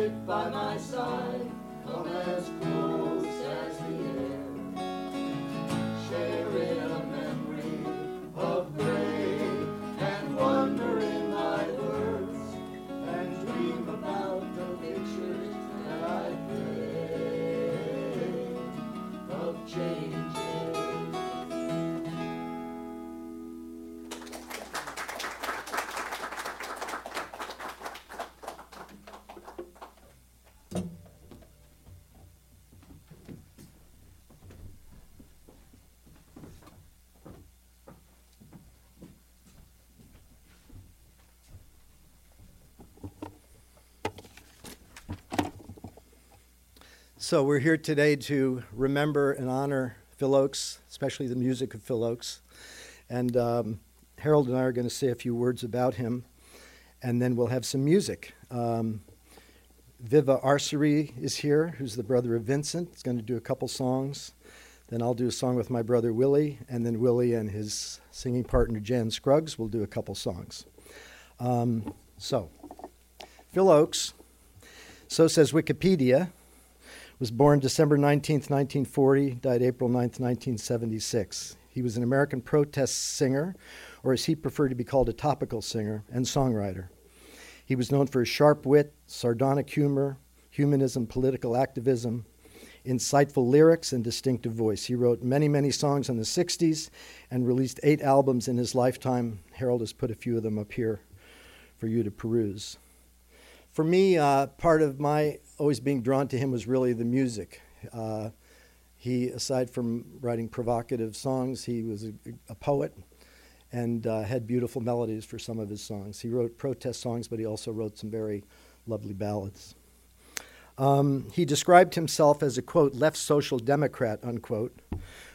stood by my side, come as close. So we're here today to remember and honor Phil Ochs, especially the music of Phil Ochs. And um, Harold and I are going to say a few words about him, and then we'll have some music. Um, Viva Arsery is here, who's the brother of Vincent. He's going to do a couple songs. Then I'll do a song with my brother Willie, and then Willie and his singing partner Jan Scruggs will do a couple songs. Um, so, Phil Ochs. so says Wikipedia, was born December 19, 1940, died April 9, 1976. He was an American protest singer, or as he preferred to be called, a topical singer and songwriter. He was known for his sharp wit, sardonic humor, humanism, political activism, insightful lyrics, and distinctive voice. He wrote many, many songs in the 60s and released eight albums in his lifetime. Harold has put a few of them up here for you to peruse. For me, uh, part of my always being drawn to him was really the music. Uh, he, aside from writing provocative songs, he was a, a poet and uh, had beautiful melodies for some of his songs. He wrote protest songs, but he also wrote some very lovely ballads. Um, he described himself as a quote left social democrat unquote,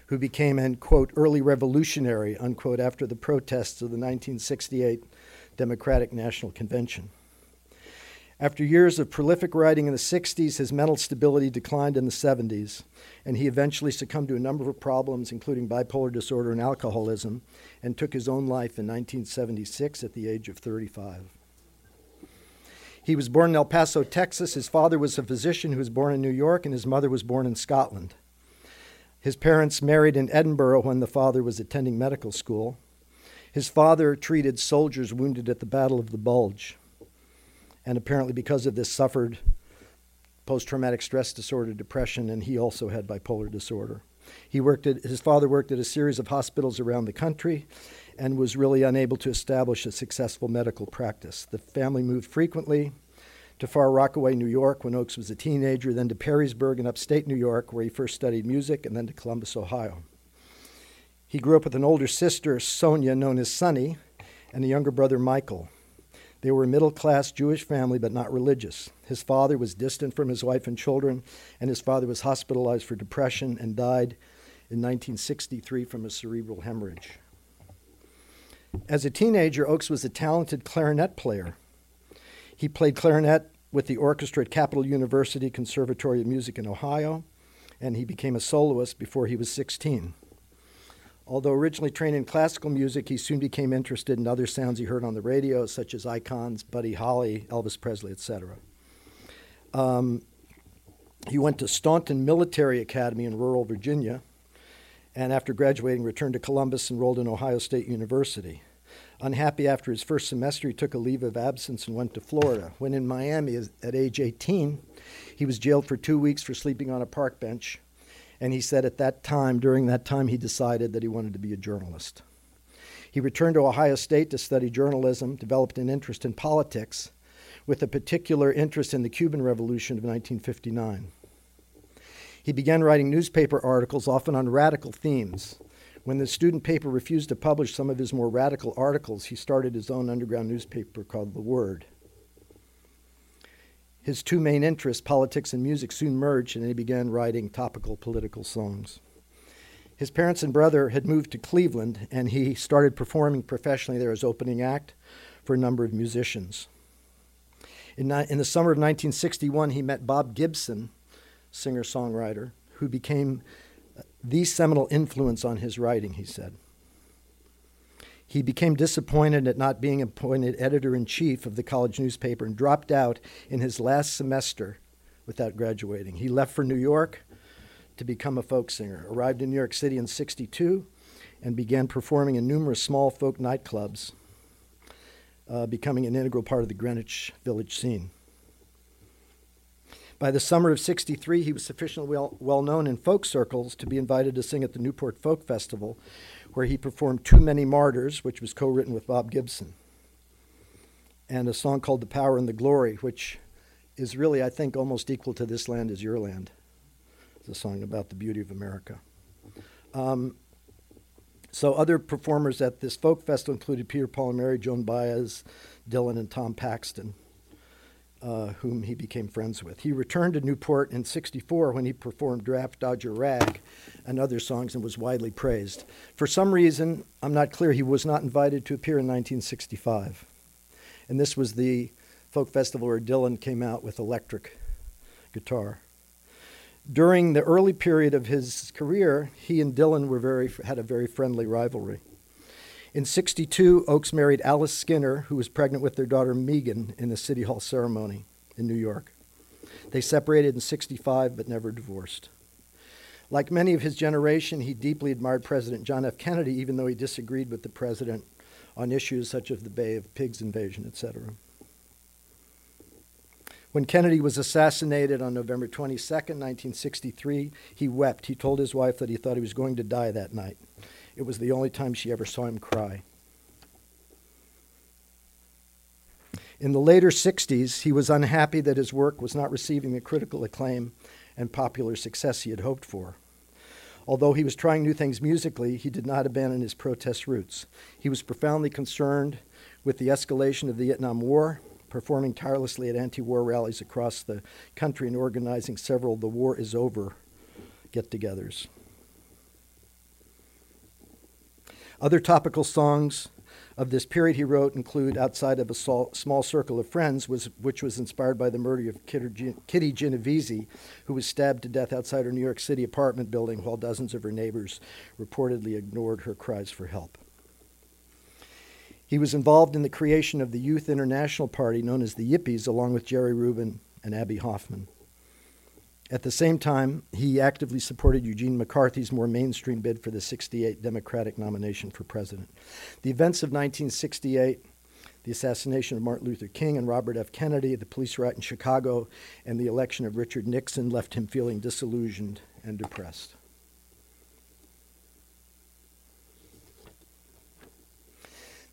who became an quote early revolutionary unquote after the protests of the 1968 Democratic National Convention. After years of prolific writing in the 60s, his mental stability declined in the 70s, and he eventually succumbed to a number of problems, including bipolar disorder and alcoholism, and took his own life in 1976 at the age of 35. He was born in El Paso, Texas. His father was a physician who was born in New York, and his mother was born in Scotland. His parents married in Edinburgh when the father was attending medical school. His father treated soldiers wounded at the Battle of the Bulge and apparently because of this suffered post-traumatic stress disorder depression and he also had bipolar disorder. He worked at his father worked at a series of hospitals around the country and was really unable to establish a successful medical practice. The family moved frequently to far rockaway new york when Ochs was a teenager then to perrysburg in upstate new york where he first studied music and then to columbus ohio. He grew up with an older sister sonia known as sonny and a younger brother michael they were a middle class Jewish family, but not religious. His father was distant from his wife and children, and his father was hospitalized for depression and died in 1963 from a cerebral hemorrhage. As a teenager, Ochs was a talented clarinet player. He played clarinet with the orchestra at Capital University Conservatory of Music in Ohio, and he became a soloist before he was 16. Although originally trained in classical music, he soon became interested in other sounds he heard on the radio, such as icons, Buddy Holly, Elvis Presley, etc. Um, he went to Staunton Military Academy in rural Virginia, and after graduating, returned to Columbus, and enrolled in Ohio State University. Unhappy after his first semester, he took a leave of absence and went to Florida. When in Miami at age 18, he was jailed for two weeks for sleeping on a park bench and he said at that time, during that time, he decided that he wanted to be a journalist. He returned to Ohio State to study journalism, developed an interest in politics, with a particular interest in the Cuban Revolution of 1959. He began writing newspaper articles, often on radical themes. When the student paper refused to publish some of his more radical articles, he started his own underground newspaper called The Word. His two main interests, politics and music, soon merged, and he began writing topical political songs. His parents and brother had moved to Cleveland, and he started performing professionally there as opening act for a number of musicians. In, in the summer of 1961, he met Bob Gibson, singer songwriter, who became uh, the seminal influence on his writing, he said. He became disappointed at not being appointed editor in chief of the college newspaper and dropped out in his last semester without graduating. He left for New York to become a folk singer, arrived in New York City in 62, and began performing in numerous small folk nightclubs, uh, becoming an integral part of the Greenwich Village scene. By the summer of 63, he was sufficiently well, well known in folk circles to be invited to sing at the Newport Folk Festival, where he performed Too Many Martyrs, which was co written with Bob Gibson, and a song called The Power and the Glory, which is really, I think, almost equal to This Land is Your Land. It's a song about the beauty of America. Um, so, other performers at this folk festival included Peter Paul and Mary, Joan Baez, Dylan, and Tom Paxton uh, whom he became friends with. He returned to Newport in 64 when he performed Draft Dodger Rag and other songs and was widely praised. For some reason, I'm not clear, he was not invited to appear in 1965. And this was the folk festival where Dylan came out with electric guitar. During the early period of his career, he and Dylan were very, had a very friendly rivalry. In 62, Ochs married Alice Skinner, who was pregnant with their daughter Megan in the City Hall ceremony in New York. They separated in 65 but never divorced. Like many of his generation, he deeply admired President John F. Kennedy, even though he disagreed with the president on issues such as the Bay of Pigs invasion, etc. When Kennedy was assassinated on November 22, 1963, he wept. He told his wife that he thought he was going to die that night. It was the only time she ever saw him cry. In the later 60s, he was unhappy that his work was not receiving the critical acclaim and popular success he had hoped for. Although he was trying new things musically, he did not abandon his protest roots. He was profoundly concerned with the escalation of the Vietnam War, performing tirelessly at anti war rallies across the country and organizing several The War Is Over get togethers. Other topical songs of this period he wrote include Outside of a Small Circle of Friends, was, which was inspired by the murder of Kitty Genovese, who was stabbed to death outside her New York City apartment building while dozens of her neighbors reportedly ignored her cries for help. He was involved in the creation of the Youth International Party known as the Yippies, along with Jerry Rubin and Abbie Hoffman. At the same time, he actively supported Eugene McCarthy's more mainstream bid for the 68 Democratic nomination for president. The events of 1968, the assassination of Martin Luther King and Robert F. Kennedy, the police riot in Chicago, and the election of Richard Nixon left him feeling disillusioned and depressed.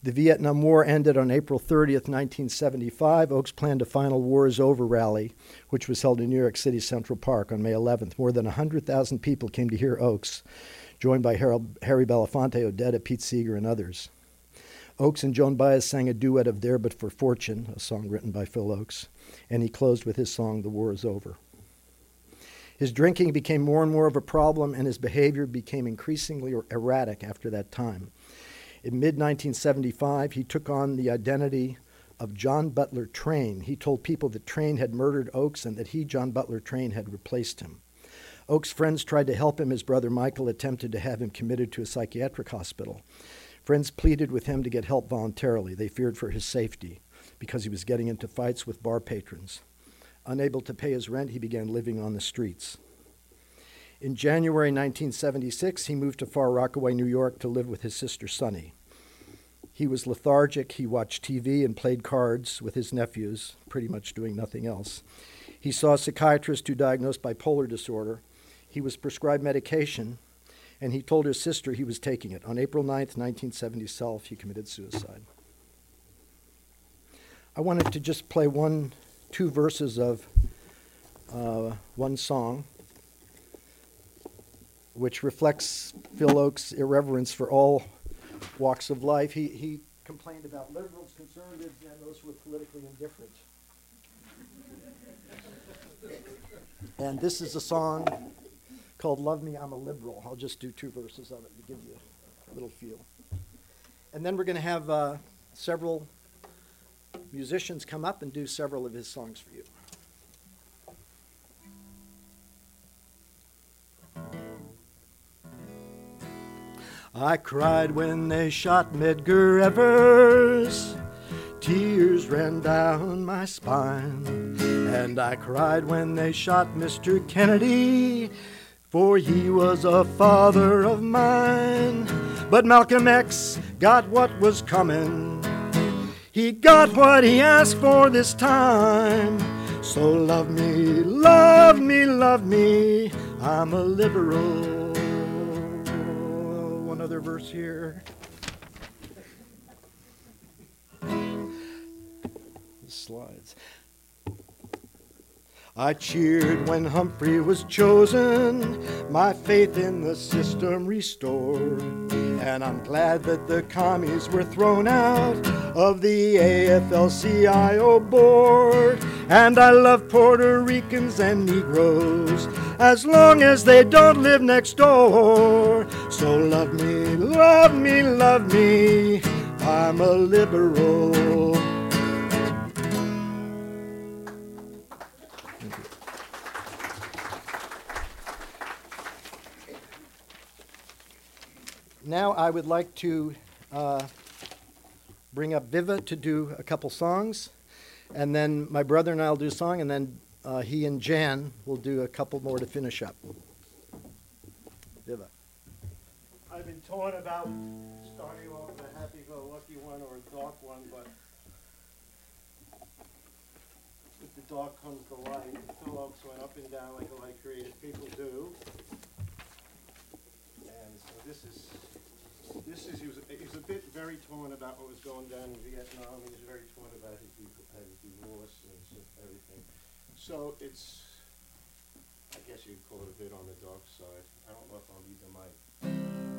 The Vietnam War ended on April 30th, 1975. Ochs planned a final War is Over rally, which was held in New York City's Central Park on May 11th. More than 100,000 people came to hear Ochs, joined by Harold, Harry Belafonte, Odetta, Pete Seeger, and others. Ochs and Joan Baez sang a duet of There But for Fortune, a song written by Phil Ochs, and he closed with his song, The War is Over. His drinking became more and more of a problem, and his behavior became increasingly erratic after that time. In mid 1975, he took on the identity of John Butler Train. He told people that Train had murdered Ochs and that he, John Butler Train, had replaced him. Ochs' friends tried to help him. His brother Michael attempted to have him committed to a psychiatric hospital. Friends pleaded with him to get help voluntarily. They feared for his safety because he was getting into fights with bar patrons. Unable to pay his rent, he began living on the streets. In January 1976, he moved to Far Rockaway, New York to live with his sister Sunny. He was lethargic. He watched TV and played cards with his nephews, pretty much doing nothing else. He saw a psychiatrist who diagnosed bipolar disorder. He was prescribed medication, and he told his sister he was taking it. On April 9th, 1970, he committed suicide. I wanted to just play one, two verses of uh, one song which reflects Phil Ochs' irreverence for all walks of life. He, he complained about liberals, conservatives, and those who were politically indifferent. and this is a song called Love Me, I'm a Liberal. I'll just do two verses of it to give you a little feel. And then we're going to have uh, several musicians come up and do several of his songs for you. I cried when they shot Medgar Evers. Tears ran down my spine. And I cried when they shot Mr. Kennedy, for he was a father of mine. But Malcolm X got what was coming. He got what he asked for this time. So love me, love me, love me. I'm a liberal verse here. Slides. I cheered when Humphrey was chosen, my faith in the system restored. And I'm glad that the commies were thrown out of the AFL CIO board. And I love Puerto Ricans and Negroes as long as they don't live next door. So love me, love me, love me. I'm a liberal. Now I would like to uh, bring up Viva to do a couple songs, and then my brother and I will do a song, and then uh, he and Jan will do a couple more to finish up. Viva. I've been taught about starting off with a happy-go-lucky one or a dark one, but with the dark comes the light. Phil Ochs went up and down like a light creative people do. And so this is this is, he was, he was a bit very torn about what was going down in Vietnam. He was very torn about his, divorce and everything. So it's, I guess you'd call it a bit on the dark side. I don't know if I'll need the mic.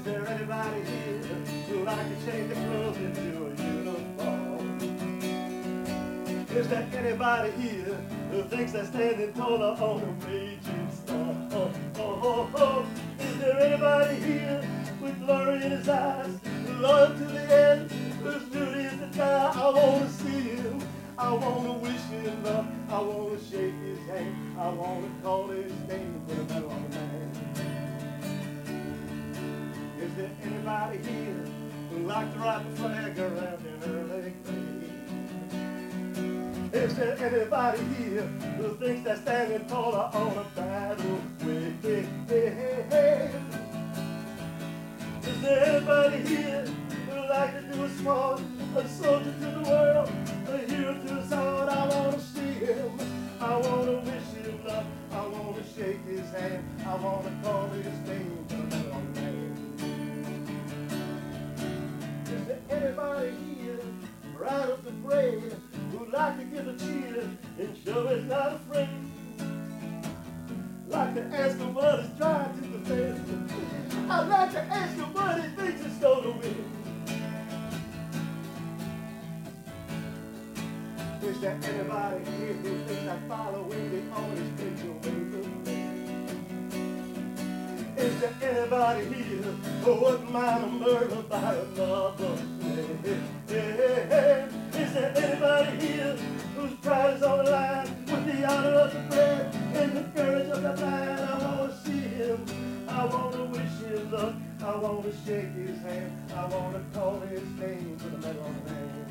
Is there anybody here who'd like to change the clothes into a uniform? Is there anybody here who thinks they're standing taller on a raging storm? Oh, oh, oh, oh. Is there anybody here with glory in his eyes, loyal to the end, whose duty is to die? I wanna see him. I wanna wish him luck. I wanna shake his hand. I wanna call his name, put a medal anybody here who like to ride the flag around in early? Is there anybody here who thinks they're standing taller on a battlefield? Is there anybody here who'd like to do a small, a soldier to the world, a hero to the sound? I wanna see him, I wanna wish him luck, I wanna shake his hand, I wanna call his name, not afraid? Like to ask him what he's trying to defend. I'd like to ask him what he thinks he's gonna win. Is there anybody here who thinks that following the takes away from me? Is there anybody here who wouldn't mind a murder by another? Is there anybody here whose pride is on the line the honor of the brave and the courage of the blind? I wanna see him. I wanna wish him luck. I wanna shake his hand. I wanna call his name for the medal of man.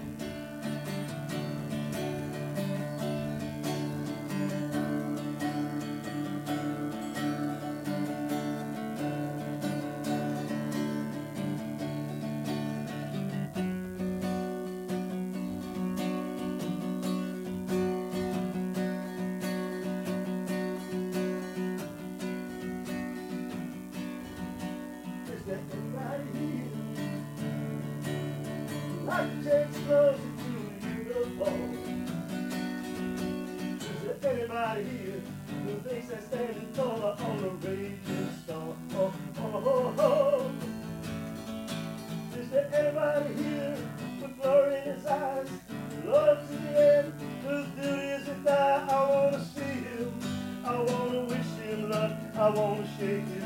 Anybody here who thinks they're standing taller on a raging storm? Oh, oh, oh, oh. Is there anybody here with glory in his eyes? Lord to the end, whose duty is to die? I wanna see him. I wanna wish him luck. I wanna shake his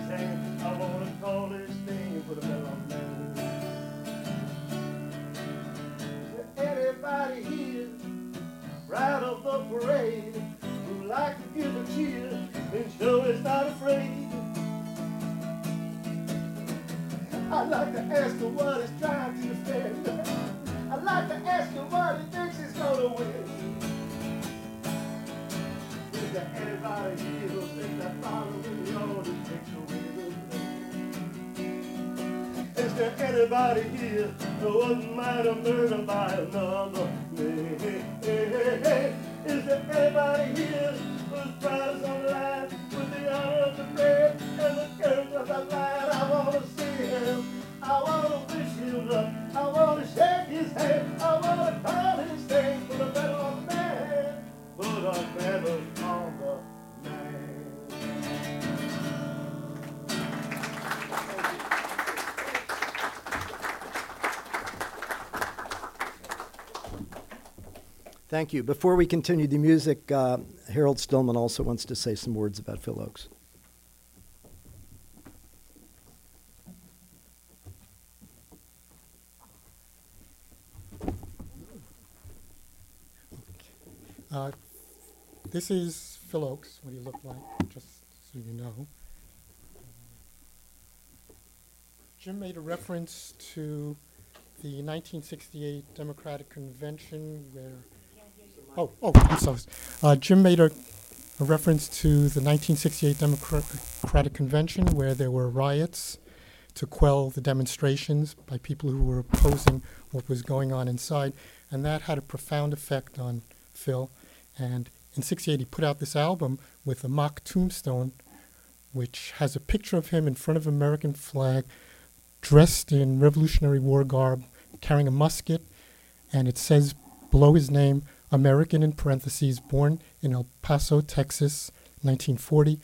anybody here who wouldn't mind a murder by another man? Is there anybody here whose pride Thank you. Before we continue the music, uh, Harold Stillman also wants to say some words about Phil Ochs. Uh, This is Phil Ochs, what he looked like, just so you know. Jim made a reference to the 1968 Democratic Convention where, oh, oh, I'm sorry. Uh, Jim made a, a reference to the 1968 Democratic Convention where there were riots to quell the demonstrations by people who were opposing what was going on inside, and that had a profound effect on Phil. And in 68, he put out this album with a mock tombstone, which has a picture of him in front of an American flag, dressed in Revolutionary War garb, carrying a musket, and it says below his name, American in parentheses, born in El Paso, Texas, 1940,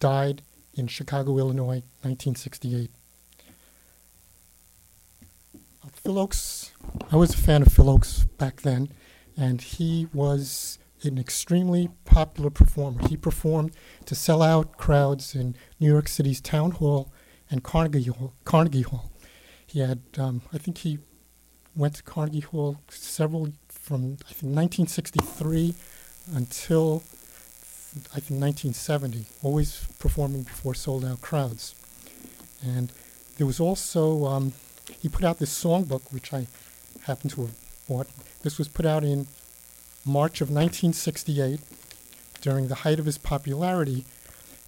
died in Chicago, Illinois, 1968. Uh, Phil Ochs, I was a fan of Phil Ochs back then, and he was an extremely popular performer. He performed to sell out crowds in New York City's Town Hall and Carnegie Hall. Carnegie Hall. He had, um, I think he went to Carnegie Hall several from I think 1963 until I think 1970. Always performing before sold out crowds. And there was also um, he put out this songbook which I happen to have bought. This was put out in March of 1968 during the height of his popularity,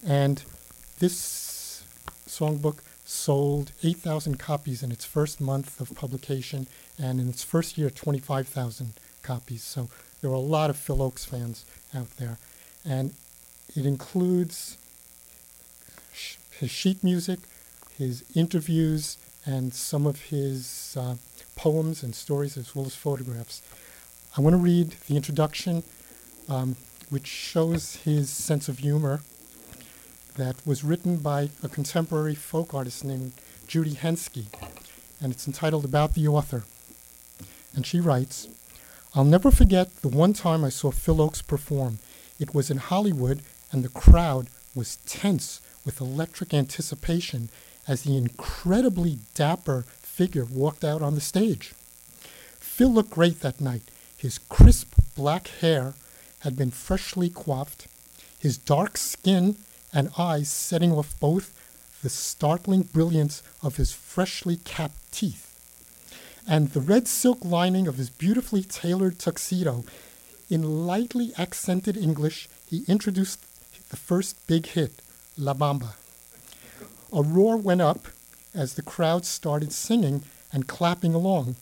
and this songbook sold 8,000 copies in its first month of publication, and in its first year, 25,000 copies. So there were a lot of Phil Ochs fans out there. And it includes sh- his sheet music, his interviews, and some of his uh, poems and stories, as well as photographs. I want to read the introduction, um, which shows his sense of humor, that was written by a contemporary folk artist named Judy Henske, and it's entitled About the Author. And she writes, I'll never forget the one time I saw Phil Ochs perform. It was in Hollywood, and the crowd was tense with electric anticipation as the incredibly dapper figure walked out on the stage. Phil looked great that night. His crisp black hair had been freshly coiffed, his dark skin and eyes setting off both the startling brilliance of his freshly capped teeth and the red silk lining of his beautifully tailored tuxedo. In lightly accented English, he introduced the first big hit, La Bamba. A roar went up as the crowd started singing and clapping along.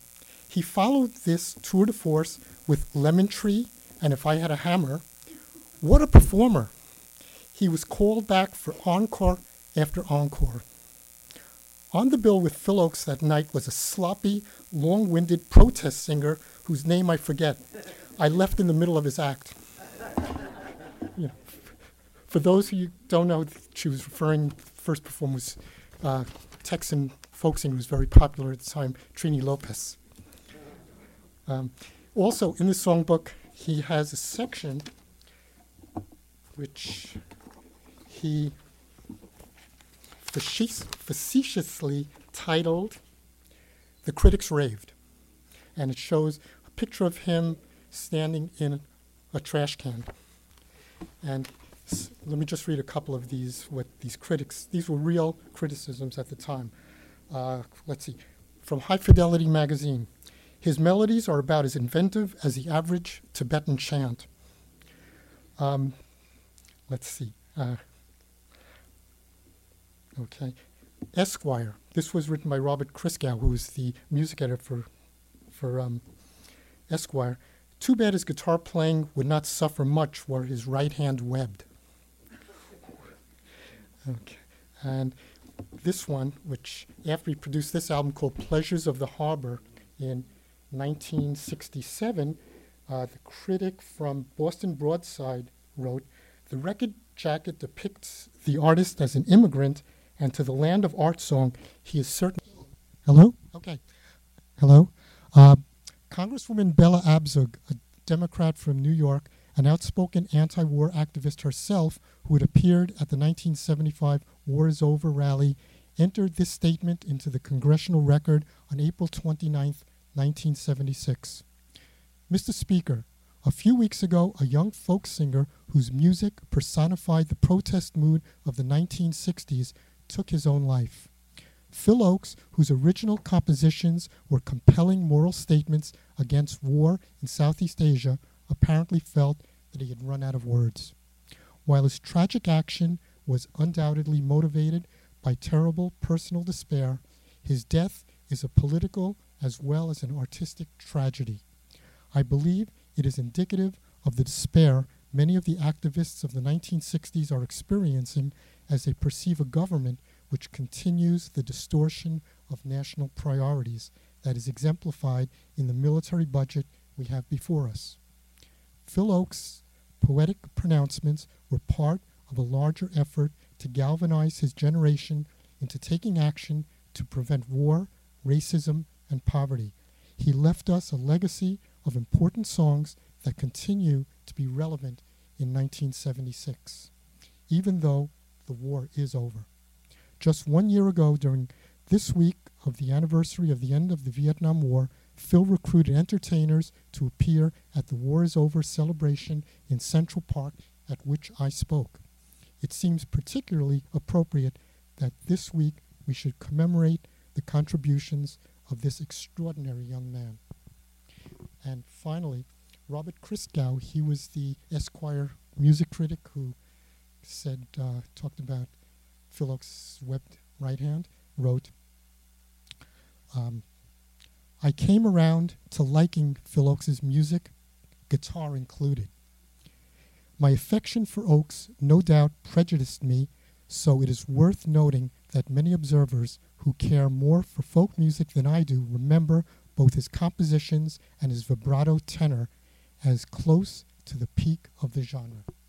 He followed this tour de force with Lemon Tree and If I Had a Hammer. What a performer! He was called back for encore after encore. On the bill with Phil Ochs that night was a sloppy, long winded protest singer whose name I forget. I left in the middle of his act. You know, for those who don't know, she was referring, first performer was uh, Texan folk singer who was very popular at the time, Trini Lopez. Um, also, in the songbook, he has a section which he facetiously titled The Critics Raved. And it shows a picture of him standing in a trash can. And s- let me just read a couple of these, what these critics, these were real criticisms at the time. Uh, let's see, from High Fidelity magazine. His melodies are about as inventive as the average Tibetan chant. Um, let's see. Uh, okay. Esquire. This was written by Robert Christgau, who was the music editor for, for um, Esquire. Too bad his guitar playing would not suffer much were his right hand webbed. Okay. And this one, which after he produced this album called Pleasures of the Harbor in 1967, uh, the critic from Boston Broadside wrote, The record jacket depicts the artist as an immigrant, and to the land of art song, he is certain. Hello? Okay. Hello? Uh, Congresswoman Bella Abzug, a Democrat from New York, an outspoken anti war activist herself who had appeared at the 1975 War is Over rally, entered this statement into the congressional record on April 29, 1976. Mr. Speaker, a few weeks ago, a young folk singer whose music personified the protest mood of the 1960s took his own life. Phil Ochs, whose original compositions were compelling moral statements against war in Southeast Asia, apparently felt that he had run out of words. While his tragic action was undoubtedly motivated by terrible personal despair, his death is a political as well as an artistic tragedy. I believe it is indicative of the despair many of the activists of the 1960s are experiencing as they perceive a government which continues the distortion of national priorities that is exemplified in the military budget we have before us. Phil Ochs' poetic pronouncements were part of a larger effort to galvanize his generation into taking action to prevent war, racism, and poverty. He left us a legacy of important songs that continue to be relevant in 1976, even though the war is over. Just one year ago, during this week of the anniversary of the end of the Vietnam War, Phil recruited entertainers to appear at the War is Over celebration in Central Park at which I spoke. It seems particularly appropriate that this week we should commemorate the contributions of this extraordinary young man. And finally, Robert Christgau, he was the Esquire music critic who said, uh, talked about Phil Ochs' webbed right hand. wrote, um, I came around to liking Phil Ochs' music, guitar included. My affection for Ochs no doubt prejudiced me, so it is worth noting that many observers who care more for folk music than I do remember both his compositions and his vibrato tenor as close to the peak of the genre.